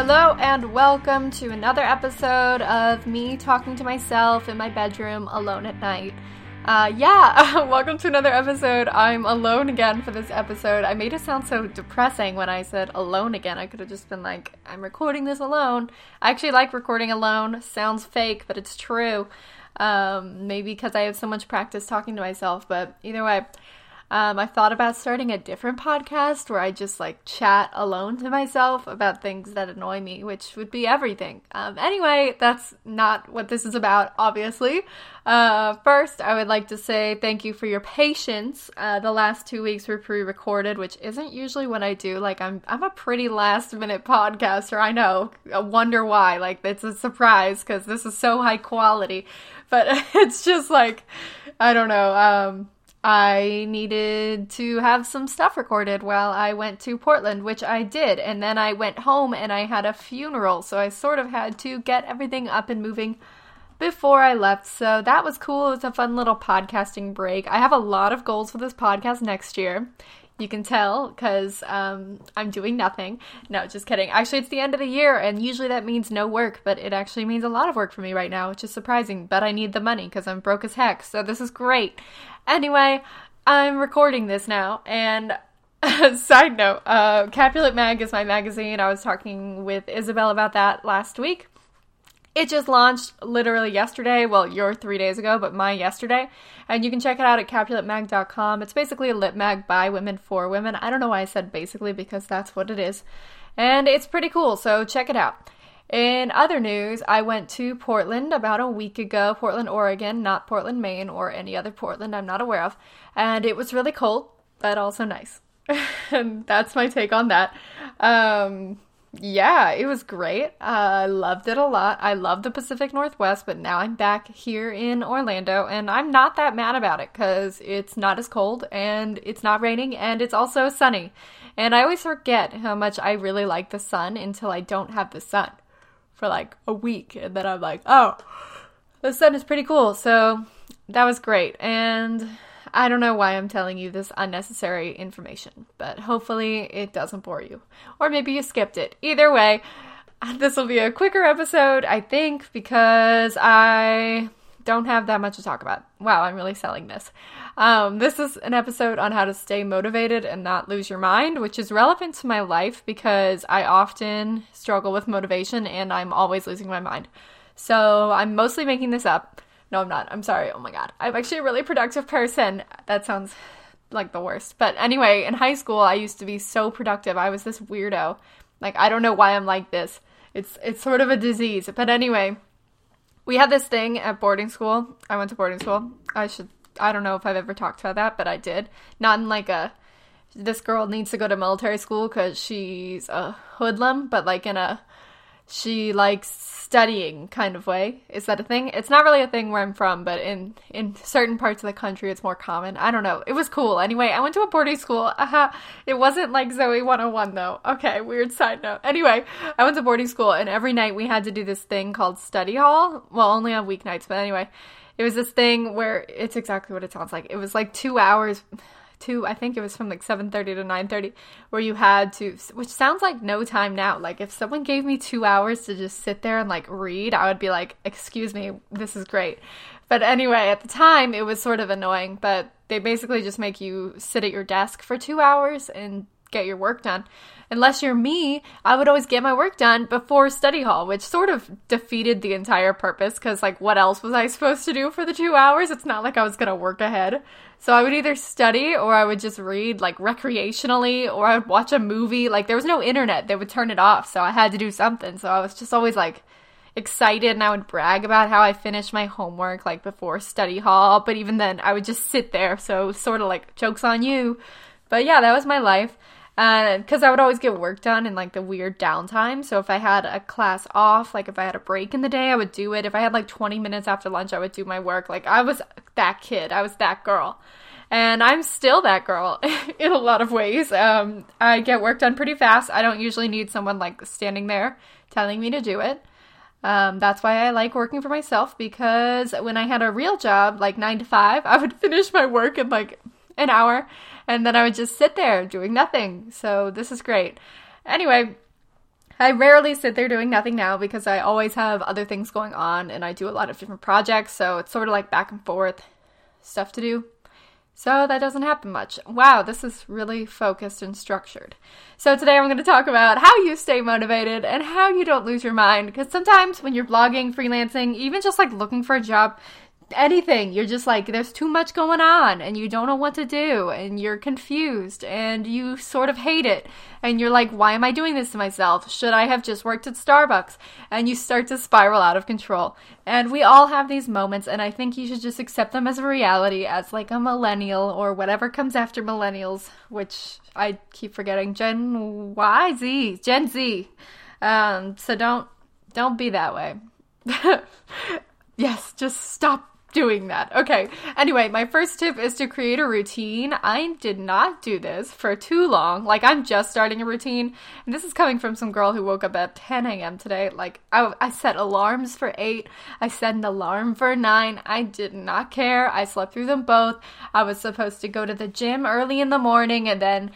Hello, and welcome to another episode of me talking to myself in my bedroom alone at night. Uh, yeah, welcome to another episode. I'm alone again for this episode. I made it sound so depressing when I said alone again. I could have just been like, I'm recording this alone. I actually like recording alone. Sounds fake, but it's true. Um, maybe because I have so much practice talking to myself, but either way. Um, I thought about starting a different podcast where I just like chat alone to myself about things that annoy me, which would be everything. Um, anyway, that's not what this is about, obviously. Uh, first, I would like to say thank you for your patience. Uh, the last two weeks were pre-recorded, which isn't usually what I do. Like I'm, I'm a pretty last-minute podcaster. I know. I wonder why. Like it's a surprise because this is so high quality, but it's just like I don't know. Um, I needed to have some stuff recorded while I went to Portland, which I did. And then I went home and I had a funeral. So I sort of had to get everything up and moving before I left. So that was cool. It was a fun little podcasting break. I have a lot of goals for this podcast next year. You can tell because um, I'm doing nothing. No, just kidding. Actually, it's the end of the year, and usually that means no work, but it actually means a lot of work for me right now, which is surprising. But I need the money because I'm broke as heck, so this is great. Anyway, I'm recording this now, and side note, uh, Capulet Mag is my magazine. I was talking with Isabel about that last week. It just launched literally yesterday. Well, your three days ago, but my yesterday. And you can check it out at capuletmag.com. It's basically a lit mag by women for women. I don't know why I said basically because that's what it is. And it's pretty cool, so check it out. In other news, I went to Portland about a week ago, Portland, Oregon, not Portland, Maine, or any other Portland I'm not aware of. And it was really cold, but also nice. and that's my take on that. Um, yeah, it was great. I loved it a lot. I love the Pacific Northwest, but now I'm back here in Orlando, and I'm not that mad about it because it's not as cold and it's not raining and it's also sunny. And I always forget how much I really like the sun until I don't have the sun for like a week, and then I'm like, oh, the sun is pretty cool. So that was great. And I don't know why I'm telling you this unnecessary information, but hopefully it doesn't bore you. Or maybe you skipped it. Either way, this will be a quicker episode, I think, because I don't have that much to talk about. Wow, I'm really selling this. Um, this is an episode on how to stay motivated and not lose your mind, which is relevant to my life because I often struggle with motivation and I'm always losing my mind. So I'm mostly making this up. No, I'm not. I'm sorry. Oh my god. I'm actually a really productive person. That sounds like the worst. But anyway, in high school, I used to be so productive. I was this weirdo. Like I don't know why I'm like this. It's it's sort of a disease. But anyway, we had this thing at boarding school. I went to boarding school. I should I don't know if I've ever talked about that, but I did. Not in like a this girl needs to go to military school cuz she's a hoodlum, but like in a she likes studying kind of way. Is that a thing? It's not really a thing where I'm from, but in in certain parts of the country it's more common. I don't know. It was cool. Anyway, I went to a boarding school. Uh-huh. It wasn't like Zoey 101 though. Okay, weird side note. Anyway, I went to boarding school and every night we had to do this thing called study hall. Well, only on weeknights, but anyway, it was this thing where it's exactly what it sounds like. It was like 2 hours to I think it was from like 7:30 to 9:30 where you had to which sounds like no time now. Like if someone gave me 2 hours to just sit there and like read, I would be like, "Excuse me, this is great." But anyway, at the time it was sort of annoying, but they basically just make you sit at your desk for 2 hours and get your work done. Unless you're me, I would always get my work done before study hall, which sort of defeated the entire purpose because, like, what else was I supposed to do for the two hours? It's not like I was gonna work ahead. So I would either study or I would just read, like, recreationally, or I would watch a movie. Like, there was no internet, they would turn it off, so I had to do something. So I was just always like, excited and I would brag about how I finished my homework like before study hall, but even then I would just sit there. So sort of like jokes on you. But yeah, that was my life because uh, I would always get work done in like the weird downtime. So if I had a class off, like if I had a break in the day, I would do it. If I had like 20 minutes after lunch, I would do my work. Like I was that kid, I was that girl. And I'm still that girl in a lot of ways. Um, I get work done pretty fast. I don't usually need someone like standing there telling me to do it. Um, that's why I like working for myself because when I had a real job, like nine to five, I would finish my work in like an hour and then I would just sit there doing nothing. So this is great. Anyway, I rarely sit there doing nothing now because I always have other things going on and I do a lot of different projects, so it's sort of like back and forth stuff to do. So that doesn't happen much. Wow, this is really focused and structured. So today I'm going to talk about how you stay motivated and how you don't lose your mind because sometimes when you're blogging, freelancing, even just like looking for a job, anything. You're just like, there's too much going on and you don't know what to do and you're confused and you sort of hate it. And you're like, why am I doing this to myself? Should I have just worked at Starbucks? And you start to spiral out of control. And we all have these moments, and I think you should just accept them as a reality, as like a millennial or whatever comes after millennials, which I keep forgetting. Gen Y, Z, Gen Z. Um, so don't don't be that way. yes, just stop doing that. Okay. Anyway, my first tip is to create a routine. I did not do this for too long. Like, I'm just starting a routine. And this is coming from some girl who woke up at 10 a.m. today. Like, I, I set alarms for 8. I set an alarm for 9. I did not care. I slept through them both. I was supposed to go to the gym early in the morning and then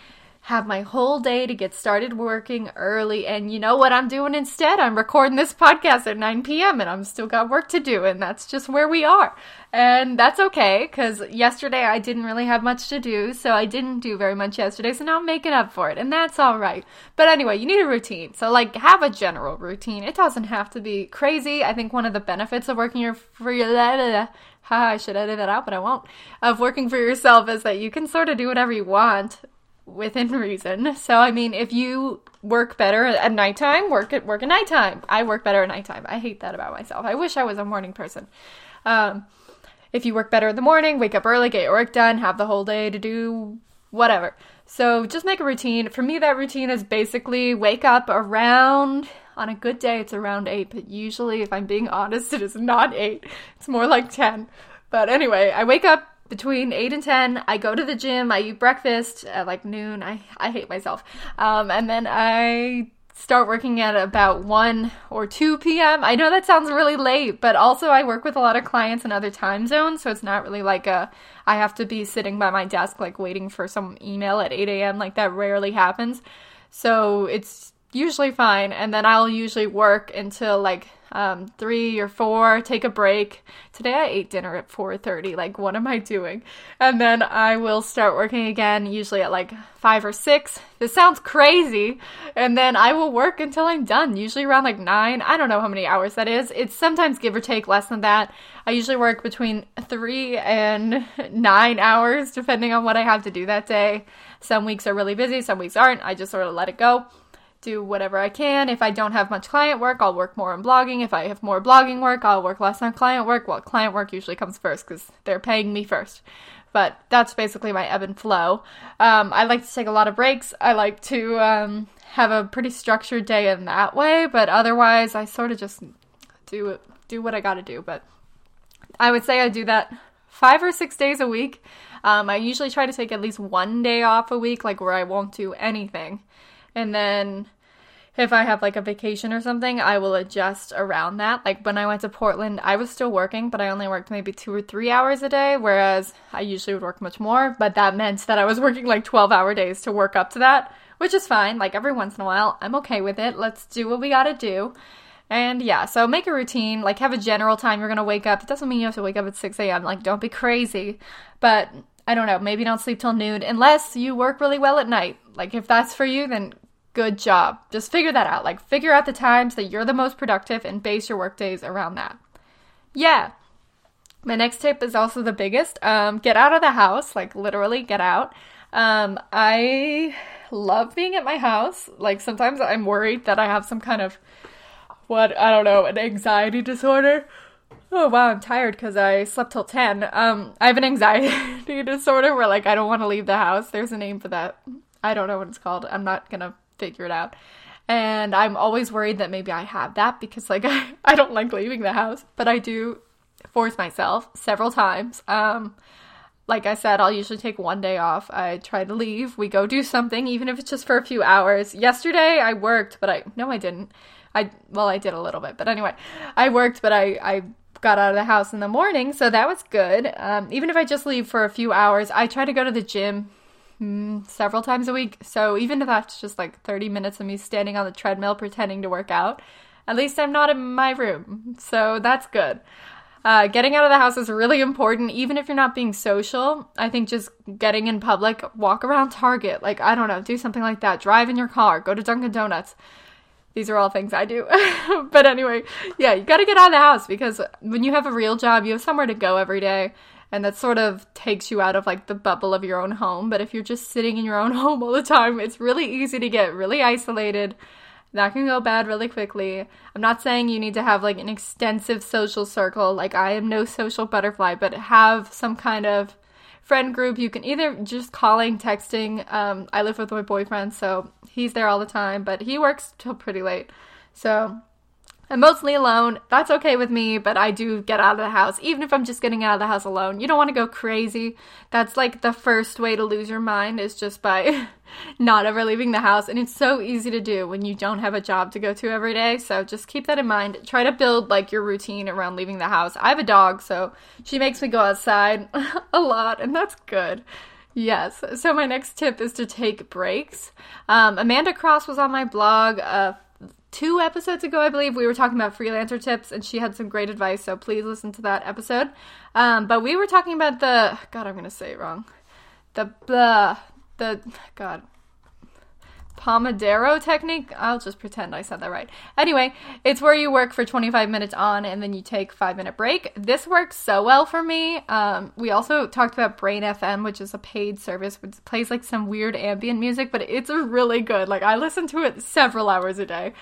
have my whole day to get started working early. And you know what I'm doing instead? I'm recording this podcast at 9 p.m. and I'm still got work to do. And that's just where we are. And that's okay because yesterday I didn't really have much to do. So I didn't do very much yesterday. So now I'm making up for it. And that's all right. But anyway, you need a routine. So, like, have a general routine. It doesn't have to be crazy. I think one of the benefits of working your free. I should edit that out, but I won't. Of working for yourself is that you can sort of do whatever you want within reason. So I mean, if you work better at nighttime, work at work at nighttime. I work better at nighttime. I hate that about myself. I wish I was a morning person. Um, if you work better in the morning, wake up early, get your work done, have the whole day to do whatever. So just make a routine. For me, that routine is basically wake up around. On a good day, it's around 8, but usually, if I'm being honest, it is not 8. It's more like 10. But anyway, I wake up between 8 and 10 i go to the gym i eat breakfast at like noon. I, I hate myself. Um, and then i start working at about 1 or 2 p.m i know that sounds really late but also i work with a lot of clients in other time zones so it's not really like a i have to be sitting by my desk like waiting for some email at 8 a.m like that rarely happens. So it's usually fine and then i'll usually work until like um, three or four, take a break. Today I ate dinner at 4.30. Like, what am I doing? And then I will start working again, usually at like five or six. This sounds crazy. And then I will work until I'm done, usually around like nine. I don't know how many hours that is. It's sometimes give or take less than that. I usually work between three and nine hours, depending on what I have to do that day. Some weeks are really busy, some weeks aren't. I just sort of let it go do whatever I can. If I don't have much client work, I'll work more on blogging. If I have more blogging work, I'll work less on client work. Well, client work usually comes first because they're paying me first. But that's basically my ebb and flow. Um, I like to take a lot of breaks. I like to um, have a pretty structured day in that way. But otherwise, I sort of just do do what I got to do. But I would say I do that five or six days a week. Um, I usually try to take at least one day off a week, like where I won't do anything. And then if I have like a vacation or something, I will adjust around that. Like when I went to Portland, I was still working, but I only worked maybe two or three hours a day, whereas I usually would work much more. But that meant that I was working like 12 hour days to work up to that, which is fine. Like every once in a while, I'm okay with it. Let's do what we gotta do. And yeah, so make a routine, like have a general time you're gonna wake up. It doesn't mean you have to wake up at 6 a.m., like don't be crazy. But I don't know, maybe don't sleep till noon unless you work really well at night. Like if that's for you, then good job. Just figure that out. Like, figure out the times that you're the most productive and base your work days around that. Yeah. My next tip is also the biggest. Um, get out of the house, like, literally get out. Um, I love being at my house. Like, sometimes I'm worried that I have some kind of, what, I don't know, an anxiety disorder. Oh wow, I'm tired because I slept till 10. Um, I have an anxiety disorder where like I don't want to leave the house. There's a name for that. I don't know what it's called. I'm not gonna figure it out. And I'm always worried that maybe I have that because like I, I don't like leaving the house, but I do force myself several times. Um like I said, I'll usually take one day off. I try to leave. We go do something, even if it's just for a few hours. Yesterday I worked, but I no I didn't. I well I did a little bit, but anyway, I worked, but I I got out of the house in the morning, so that was good. Um, even if I just leave for a few hours, I try to go to the gym mm, several times a week. So even if that's just like 30 minutes of me standing on the treadmill pretending to work out, at least I'm not in my room. So that's good. Uh, getting out of the house is really important, even if you're not being social. I think just getting in public, walk around Target, like, I don't know, do something like that. Drive in your car, go to Dunkin' Donuts. These are all things I do. but anyway, yeah, you gotta get out of the house because when you have a real job, you have somewhere to go every day. And that sort of takes you out of like the bubble of your own home. But if you're just sitting in your own home all the time, it's really easy to get really isolated that can go bad really quickly. I'm not saying you need to have like an extensive social circle. Like I am no social butterfly, but have some kind of friend group. You can either just calling, texting. Um, I live with my boyfriend, so he's there all the time, but he works till pretty late. So I'm mostly alone. That's okay with me, but I do get out of the house, even if I'm just getting out of the house alone. You don't want to go crazy. That's like the first way to lose your mind is just by not ever leaving the house. And it's so easy to do when you don't have a job to go to every day. So just keep that in mind. Try to build like your routine around leaving the house. I have a dog, so she makes me go outside a lot, and that's good. Yes. So my next tip is to take breaks. Um, Amanda Cross was on my blog uh, two episodes ago, I believe, we were talking about freelancer tips, and she had some great advice. So please listen to that episode. Um, but we were talking about the God, I'm gonna say it wrong. The the the God Pomodoro technique. I'll just pretend I said that right. Anyway, it's where you work for 25 minutes on and then you take five minute break. This works so well for me. Um, we also talked about Brain FM, which is a paid service which plays like some weird ambient music, but it's really good. Like I listen to it several hours a day.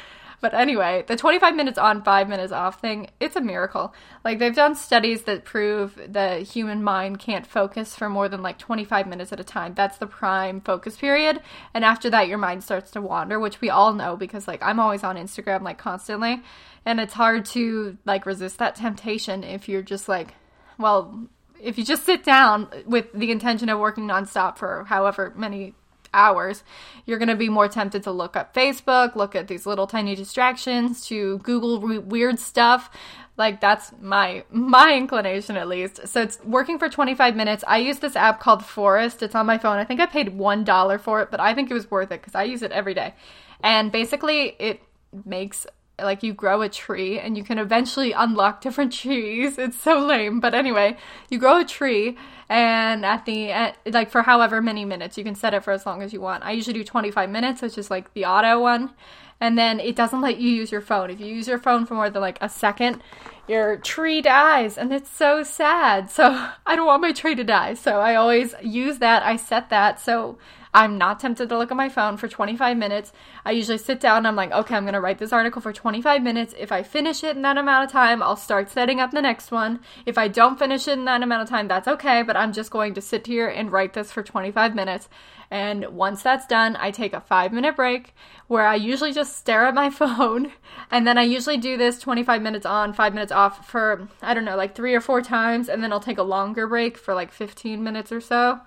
But anyway, the 25 minutes on, 5 minutes off thing, it's a miracle. Like they've done studies that prove the human mind can't focus for more than like 25 minutes at a time. That's the prime focus period. And after that your mind starts to wander, which we all know because like I'm always on Instagram like constantly, and it's hard to like resist that temptation if you're just like well, if you just sit down with the intention of working nonstop for however many hours, you're going to be more tempted to look up Facebook, look at these little tiny distractions, to Google re- weird stuff. Like that's my my inclination at least. So it's working for 25 minutes. I use this app called Forest. It's on my phone. I think I paid $1 for it, but I think it was worth it cuz I use it every day. And basically it makes like you grow a tree and you can eventually unlock different trees. It's so lame, but anyway, you grow a tree and at the end, like for however many minutes, you can set it for as long as you want. I usually do 25 minutes, which is like the auto one. And then it doesn't let you use your phone. If you use your phone for more than like a second, your tree dies and it's so sad. So I don't want my tree to die. So I always use that. I set that. So I'm not tempted to look at my phone for 25 minutes. I usually sit down and I'm like, okay, I'm going to write this article for 25 minutes. If I finish it in that amount of time, I'll start setting up the next one. If I don't finish it in that amount of time, that's okay, but I'm just going to sit here and write this for 25 minutes. And once that's done, I take a five minute break where I usually just stare at my phone. And then I usually do this 25 minutes on, five minutes off for, I don't know, like three or four times. And then I'll take a longer break for like 15 minutes or so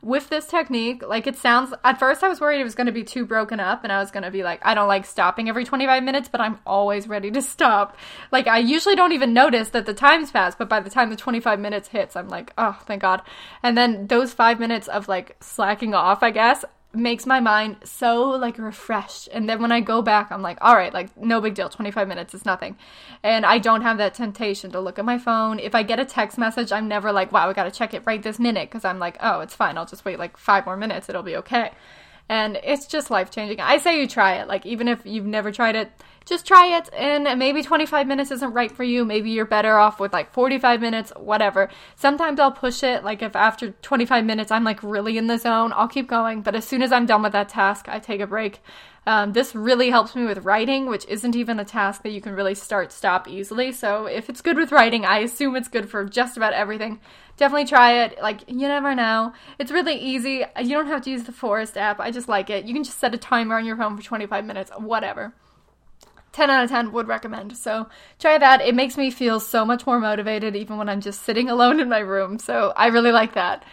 with this technique, like it sounds at first I was worried it was going to be too broken up and I was going to be like I don't like stopping every 25 minutes, but I'm always ready to stop. Like I usually don't even notice that the time's passed, but by the time the 25 minutes hits, I'm like, "Oh, thank God." And then those 5 minutes of like slacking off, I guess, makes my mind so like refreshed. And then when i go back i'm like all right like no big deal 25 minutes is nothing. And i don't have that temptation to look at my phone. If i get a text message i'm never like wow i gotta check it right this minute because i'm like oh it's fine. I'll just wait like five more minutes. It'll be okay and it's just life changing i say you try it. Like even if you've never tried it just try it. And maybe 25 minutes isn't right for you. Maybe you're better off with like 45 minutes whatever. Sometimes i'll push it. Like if after 25 minutes i'm like really in the zone i'll keep going. But as soon as i'm done with that task i take a break. Um, this really helps me with writing which isn't even a task that you can really start stop easily. So if it's good with writing i assume it's good for just about everything definitely try it like you never know it's really easy you don't have to use the forest app i just like it you can just set a timer on your phone for 25 minutes whatever 10 out of 10 would recommend. So try that. It makes me feel so much more motivated even when I'm just sitting alone in my room. So I really like that.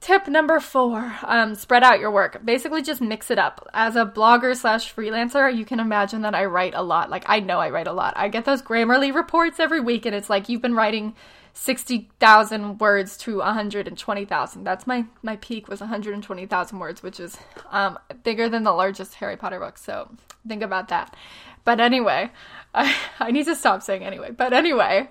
Tip number four um, spread out your work. Basically, just mix it up. As a blogger slash freelancer, you can imagine that I write a lot. Like, I know I write a lot. I get those Grammarly reports every week, and it's like you've been writing 60,000 words to 120,000. That's my my peak was 120,000 words, which is um, bigger than the largest Harry Potter book. So think about that. But anyway, I, I need to stop saying anyway. But anyway,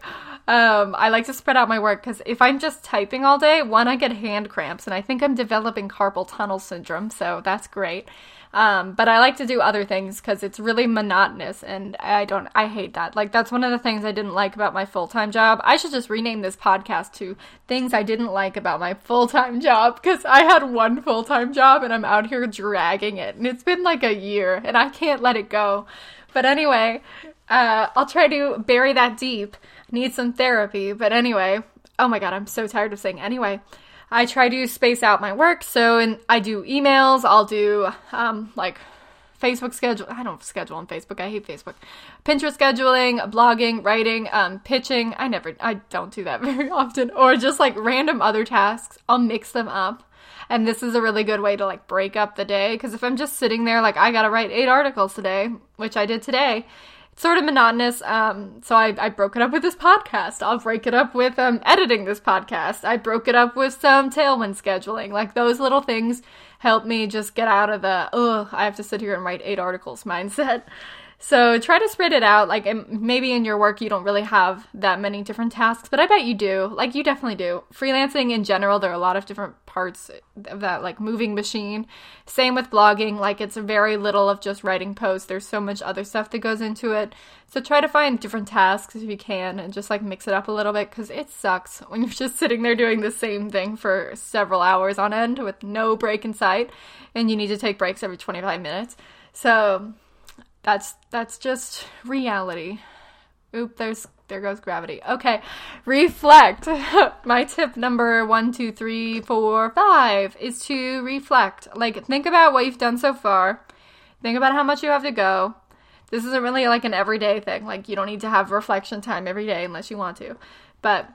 um, I like to spread out my work because if I'm just typing all day, one, I get hand cramps, and I think I'm developing carpal tunnel syndrome, so that's great. Um, but I like to do other things because it's really monotonous, and I don't, I hate that. Like, that's one of the things I didn't like about my full time job. I should just rename this podcast to Things I Didn't Like About My Full Time Job because I had one full time job and I'm out here dragging it, and it's been like a year, and I can't let it go. But anyway, uh, I'll try to bury that deep. Need some therapy. But anyway, oh my god, I'm so tired of saying anyway. I try to space out my work. So and I do emails. I'll do um, like Facebook schedule. I don't schedule on Facebook. I hate Facebook. Pinterest scheduling, blogging, writing, um, pitching. I never, I don't do that very often. Or just like random other tasks. I'll mix them up. And this is a really good way to like break up the day. Because if I'm just sitting there, like I gotta write eight articles today, which I did today, sort of monotonous. Um, so I, I broke it up with this podcast. I'll break it up with um, editing this podcast. I broke it up with some tailwind scheduling. Like those little things help me just get out of the, oh, I have to sit here and write eight articles mindset. So try to spread it out. Like maybe in your work you don't really have that many different tasks, but I bet you do. Like you definitely do. Freelancing in general, there are a lot of different parts of that like moving machine. Same with blogging. Like it's very little of just writing posts. There's so much other stuff that goes into it. So try to find different tasks if you can and just like mix it up a little bit cuz it sucks when you're just sitting there doing the same thing for several hours on end with no break in sight and you need to take breaks every 25 minutes. So that's that's just reality. Oop, there's there goes gravity. Okay, reflect. My tip number one, two, three, four, five is to reflect. Like think about what you've done so far. Think about how much you have to go. This isn't really like an everyday thing. Like you don't need to have reflection time every day unless you want to. But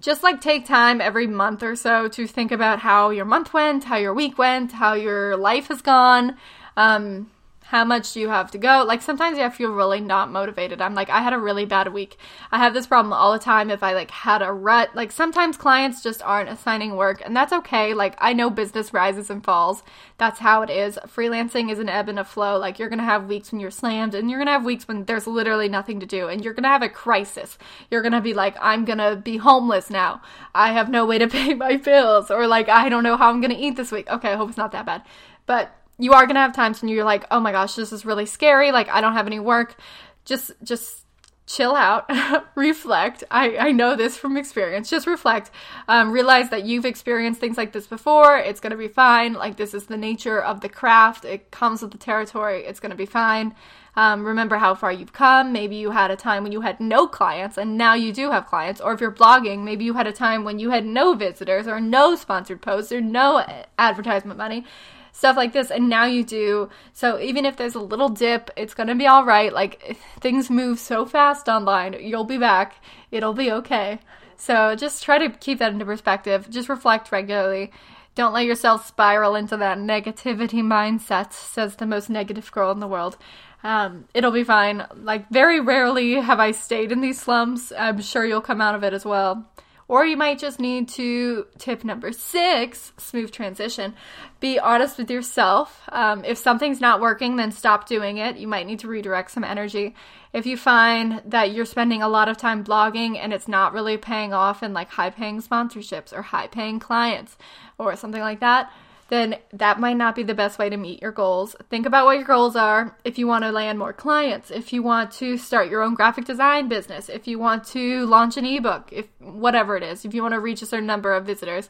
just like take time every month or so to think about how your month went, how your week went, how your life has gone. Um, how much do you have to go? Like sometimes I feel really not motivated. I'm like, I had a really bad week. I have this problem all the time if I like had a rut. Like sometimes clients just aren't assigning work and that's okay. Like I know business rises and falls. That's how it is. Freelancing is an ebb and a flow. Like you're gonna have weeks when you're slammed and you're gonna have weeks when there's literally nothing to do and you're gonna have a crisis. You're gonna be like, I'm gonna be homeless now. I have no way to pay my bills or like I don't know how I'm gonna eat this week. Okay, I hope it's not that bad. But you are to have times when you're like, "Oh my gosh, this is really scary. Like I don't have any work." Just just chill out, reflect. I, I know this from experience. Just reflect. Um, realize that you've experienced things like this before. It's going to be fine. Like, this is the nature of the craft. It comes with the territory. It's going to be fine. Um, remember how far you've come. Maybe you had a time when you had no clients and now you do have clients. Or if you're blogging, maybe you had a time when you had no visitors or no sponsored posts or no advertisement money stuff like this and now you do. So even if there's a little dip it's gonna be all right. Like things move so fast online. You'll be back. It'll be okay. So just try to keep that into perspective. Just reflect regularly. Don't let yourself spiral into that negativity mindset says the most negative girl in the world. Um, it'll be fine. Like very rarely have i stayed in these slums i'm sure you'll come out of it as well or you might just need to, tip number six, smooth transition, be honest with yourself. Um, if something's not working, then stop doing it. You might need to redirect some energy. If you find that you're spending a lot of time blogging and it's not really paying off in like high paying sponsorships or high paying clients or something like that, then that might not be the best way to meet your goals. Think about what your goals are. If you want to land more clients, if you want to start your own graphic design business, if you want to launch an ebook, if whatever it is, if you want to reach a certain number of visitors,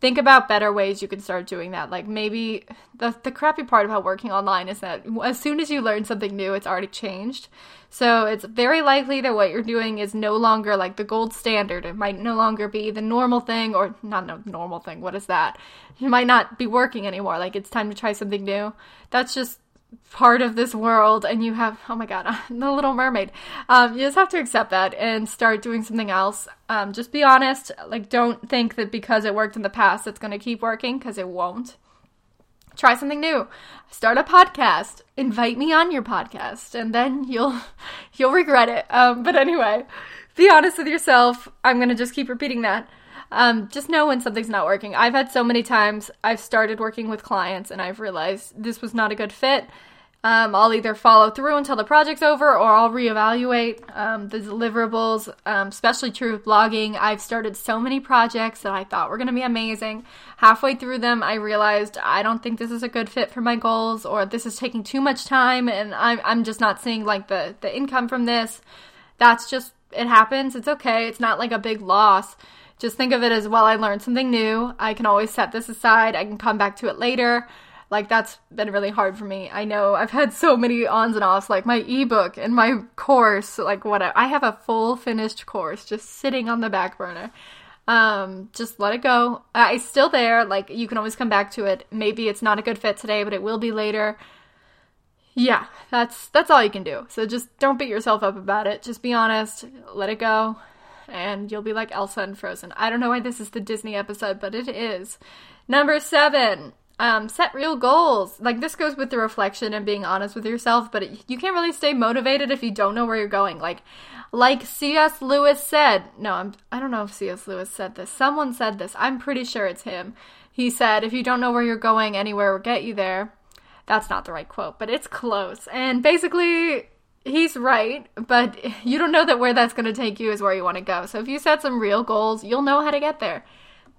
think about better ways you can start doing that. Like maybe the the crappy part about working online is that as soon as you learn something new, it's already changed. So it's very likely that what you're doing is no longer like the gold standard. It might no longer be the normal thing or not no normal thing. What is that? It might not be working anymore. Like it's time to try something new. That's just part of this world and you have oh my god the little mermaid. Um, you just have to accept that and start doing something else. Um, just be honest. Like don't think that because it worked in the past it's going to keep working because it won't. Try something new. Start a podcast. Invite me on your podcast and then you'll you'll regret it. Um, but anyway be honest with yourself. I'm going to just keep repeating that. Um, just know when something's not working. I've had so many times I've started working with clients and I've realized this was not a good fit. Um, I'll either follow through until the project's over or I'll reevaluate um, the deliverables, um, especially true with blogging. I've started so many projects that I thought were going to be amazing. Halfway through them, I realized I don't think this is a good fit for my goals or this is taking too much time and I'm, I'm just not seeing like the, the income from this. That's just, it happens. It's okay. It's not like a big loss. Just think of it as well, I learned something new. I can always set this aside. I can come back to it later like that's been really hard for me. I know I've had so many ons and offs, like my ebook and my course, like what I, have a full finished course just sitting on the back burner. Um, just let it go. It's still there. Like you can always come back to it. Maybe it's not a good fit today, but it will be later. Yeah, that's that's all you can do. So just don't beat yourself up about it. Just be honest, let it go, and you'll be like Elsa and Frozen. I don't know why this is the Disney episode, but it is. Number seven, um, set real goals. Like this goes with the reflection and being honest with yourself, but it, you can't really stay motivated if you don't know where you're going. Like, like C.S. Lewis said. No, I'm. I don't know if C.S. Lewis said this. Someone said this. I'm pretty sure it's him. He said, "If you don't know where you're going, anywhere will get you there." That's not the right quote, but it's close. And basically, he's right, but you don't know that where that's going to take you is where you want to go. So if you set some real goals, you'll know how to get there.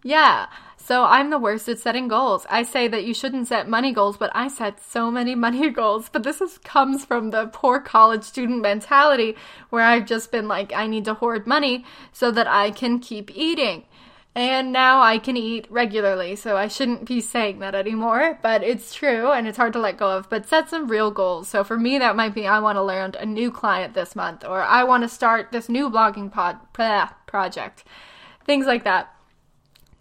Yeah. So I'm the worst at setting goals. I say that you shouldn't set money goals, but I set so many money goals. But this is, comes from the poor college student mentality where I've just been like, I need to hoard money so that I can keep eating. And now I can eat regularly, so I shouldn't be saying that anymore, but it's true and it's hard to let go of. But set some real goals. So for me, that might be I want to learn a new client this month, or I want to start this new blogging pod, project. Things like that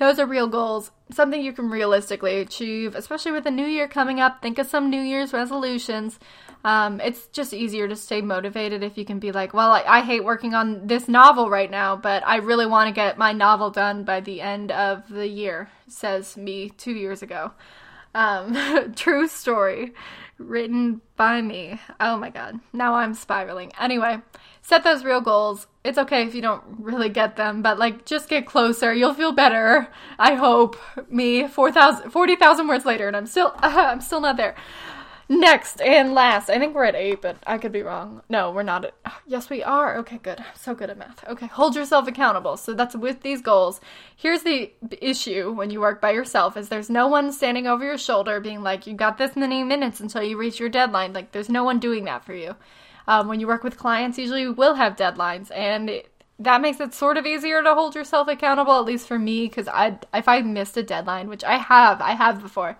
those are real goals, something you can realistically achieve, especially with the new year coming up. Think of some New Year's resolutions. Um, it's just easier to stay motivated if you can be like, well, I, I hate working on this novel right now, but I really want to get my novel done by the end of the year, says me two years ago. Um, true story, written by me. Oh my god, now I'm spiraling. Anyway, set those real goals. It's okay if you don't really get them, but like just get closer. You'll feel better. I hope. Me 4,000 40,000 words later and I'm still uh, I'm still not there. Next and last, I think we're at eight, but I could be wrong. No, we're not at. Yes, we are. Okay, good. I'm so good at math. Okay, hold yourself accountable. So that's with these goals. Here's the issue when you work by yourself: is there's no one standing over your shoulder, being like, "You got this many minutes until you reach your deadline." Like, there's no one doing that for you. Um, when you work with clients, usually you will have deadlines, and it, that makes it sort of easier to hold yourself accountable. At least for me, because I if I missed a deadline, which I have, I have before.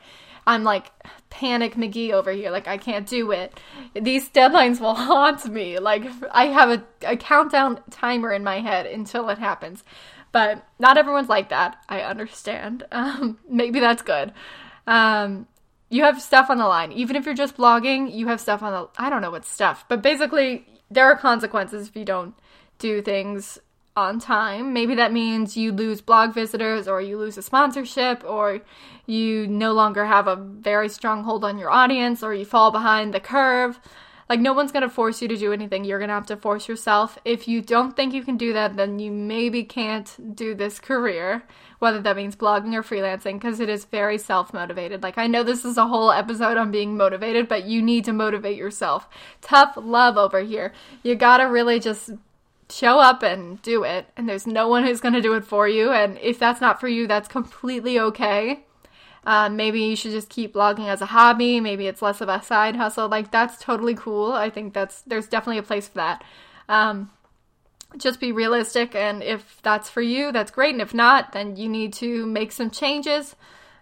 I'm like panic McGee over here. Like I can't do it. These deadlines will haunt me. Like I have a, a countdown timer in my head until it happens. But not everyone's like that. I understand. Um, maybe that's good. Um, you have stuff on the line. Even if you're just blogging, you have stuff on the I don't know what stuff, but basically there are consequences if you don't do things on time. Maybe that means you lose blog visitors or you lose a sponsorship or you no longer have a very strong hold on your audience or you fall behind the curve. Like, no one's going to force you to do anything. You're going to have to force yourself. If you don't think you can do that, then you maybe can't do this career, whether that means blogging or freelancing, because it is very self motivated. Like, I know this is a whole episode on being motivated, but you need to motivate yourself. Tough love over here. You got to really just show up and do it. And there's no one who's going to do it for you. And if that's not for you, that's completely okay. Uh, maybe you should just keep blogging as a hobby. Maybe it's less of a side hustle. Like that's totally cool. I think that's there's definitely a place for that. Um, just be realistic, and if that's for you, that's great. And if not, then you need to make some changes.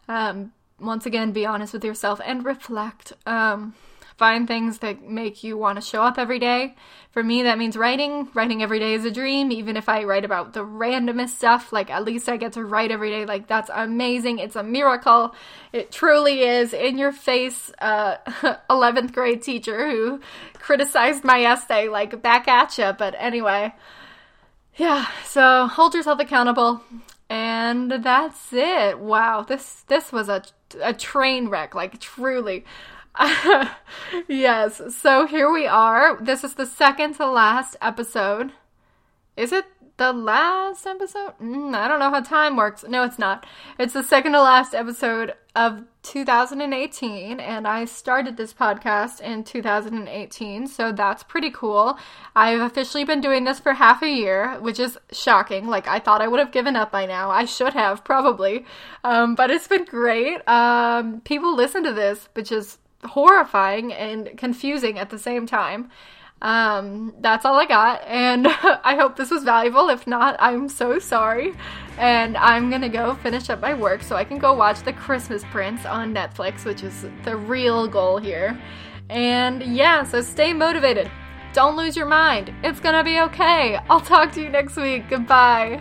Um, once again, be honest with yourself and reflect. Um, Find things that make you want to show up every day. For me, that means writing. Writing every day is a dream, even if I write about the randomest stuff. Like, at least I get to write every day. Like, that's amazing. It's a miracle. It truly is. In your face, uh, 11th grade teacher who criticized my essay, like, back at you. But anyway, yeah, so hold yourself accountable. And that's it. Wow, this this was a a train wreck, like truly. yes. So here we are. This is the second to last episode. is it the last episode? Mm, I don't know how time works. No, it's not. It's the second to last episode of 2018, and I started this podcast in 2018, so that's pretty cool. I've officially been doing this for half a year, which is shocking. Like, I thought I would have given up by now. I should have, probably. Um, but it's been great. Um, people listen to this, which is horrifying and confusing at the same time. Um, that's all I got, and I hope this was valuable. If not, I'm so sorry. And I'm gonna go finish up my work so I can go watch The Christmas Prince on Netflix, which is the real goal here. And yeah, so stay motivated. Don't lose your mind. It's gonna be okay. I'll talk to you next week. Goodbye.